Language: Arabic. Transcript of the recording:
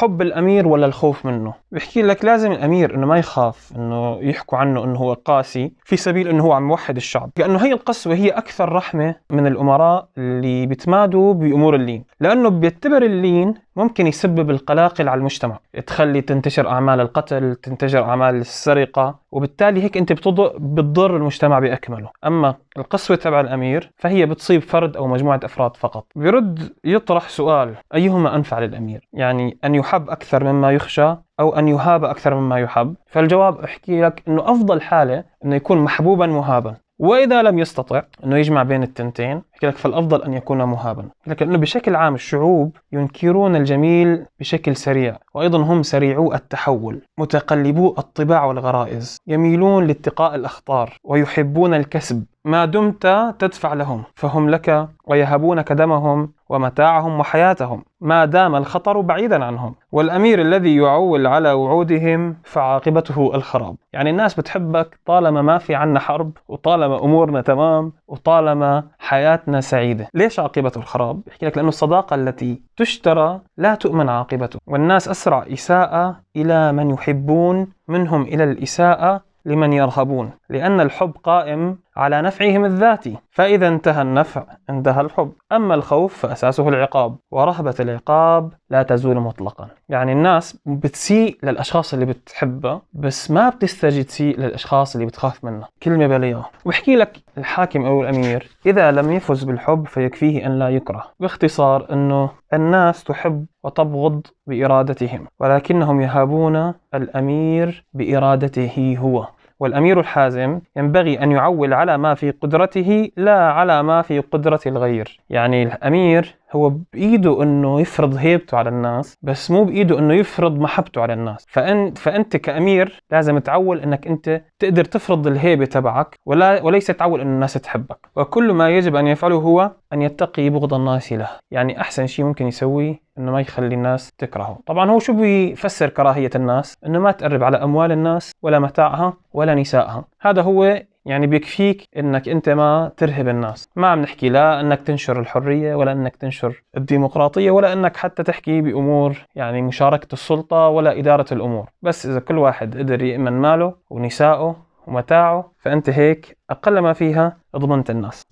حب الأمير ولا الخوف منه؟ بيحكي لك لازم الأمير إنه ما يخاف إنه يحكوا عنه إنه هو قاسي في سبيل إنه هو عم يوحد الشعب. لأنه هي القسوة هي أكثر رحمة من الأمراء اللي بيتمادوا بأمور اللين. لأنه بيعتبر اللين ممكن يسبب القلاقل على المجتمع. تخلي تنتشر أعمال القتل تنتشر أعمال السرقة وبالتالي هيك أنت بتضر المجتمع بأكمله. أما القسوة تبع الأمير فهي بتصيب فرد أو مجموعة أفراد فقط. بيرد يطرح سؤال أيهما أنفع للأمير؟ يعني أن يحب أكثر مما يخشى؟ أو أن يهاب أكثر مما يحب. فالجواب أحكي لك إنه أفضل حالة إنه يكون محبوبا مهابا. وإذا لم يستطع إنه يجمع بين التنتين يحكي لك فالأفضل أن يكون مهابا. لك إنه بشكل عام الشعوب ينكرون الجميل بشكل سريع وأيضا هم سريعو التحول متقلبو الطباع والغرائز يميلون لاتقاء الأخطار ويحبون الكسب. ما دمت تدفع لهم فهم لك ويهبونك دمهم ومتاعهم وحياتهم ما دام الخطر بعيدا عنهم. والأمير الذي يعول على وعودهم فعاقبته الخراب. يعني الناس بتحبك طالما ما في عنا حرب وطالما أمورنا تمام وطالما حياتنا سعيدة. ليش عاقبته الخراب؟ يحكي لك لأنه الصداقة التي تشترى لا تؤمن عاقبته. والناس أسرع إساءة إلى من يحبون منهم إلى الإساءة لمن يرهبون. لأن الحب قائم على نفعهم الذاتي فإذا انتهى النفع انتهى الحب. أما الخوف فأساسه العقاب ورهبة العقاب لا تزول مطلقا. يعني الناس بتسيء للأشخاص اللي بتحبها بس ما بتستجي تسيء للأشخاص اللي بتخاف منها كلمة بليغة. ويحكي لك الحاكم أو الأمير إذا لم يفز بالحب فيكفيه أن لا يكره باختصار أنه الناس تحب وتبغض بإرادتهم ولكنهم يهابون الأمير بإرادته هو. والأمير الحازم ينبغي أن يعول على ما في قدرته لا على ما في قدرة الغير. يعني الأمير هو بإيده أنه يفرض هيبته على الناس بس مو بإيده أنه يفرض محبته على الناس. فأنت, فأنت كأمير لازم تعول أنك أنت تقدر تفرض الهيبة تبعك ولا وليس تعول أن الناس تحبك. وكل ما يجب أن يفعله هو أن يتقي بغض الناس له. يعني أحسن شيء ممكن يسويه إنه ما يخلي الناس تكرهه. طبعا هو شو بيفسر كراهية الناس؟ إنه ما تقرب على أموال الناس ولا متاعها ولا نسائها. هذا هو يعني بيكفيك إنك أنت ما ترهب الناس. ما عم نحكي لا إنك تنشر الحرية ولا إنك تنشر الديمقراطية ولا إنك حتى تحكي بأمور يعني مشاركة السلطة ولا إدارة الأمور. بس إذا كل واحد قدر يأمن ماله ونسائه ومتاعه فأنت هيك أقل ما فيها ضمنت الناس.